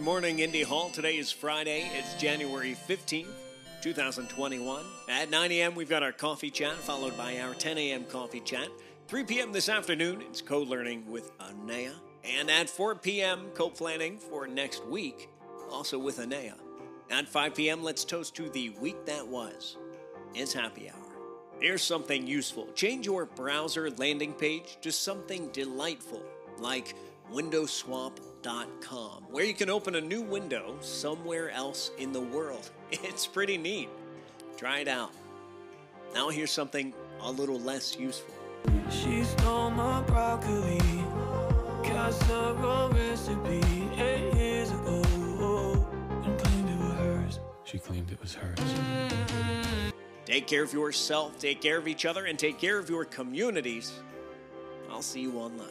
Good morning, Indy Hall. Today is Friday. It's January 15th, 2021. At 9 a.m., we've got our coffee chat, followed by our 10 a.m. coffee chat. 3 p.m. this afternoon, it's co learning with Anea. And at 4 p.m., co planning for next week, also with Anea. At 5 p.m., let's toast to the week that was. It's happy hour. Here's something useful change your browser landing page to something delightful, like windowswap.com, where you can open a new window somewhere else in the world. It's pretty neat. Try it out. Now, here's something a little less useful. She stole my broccoli, casserole recipe eight years ago, and claimed it was hers. She claimed it was hers. Take care of yourself, take care of each other, and take care of your communities. I'll see you online.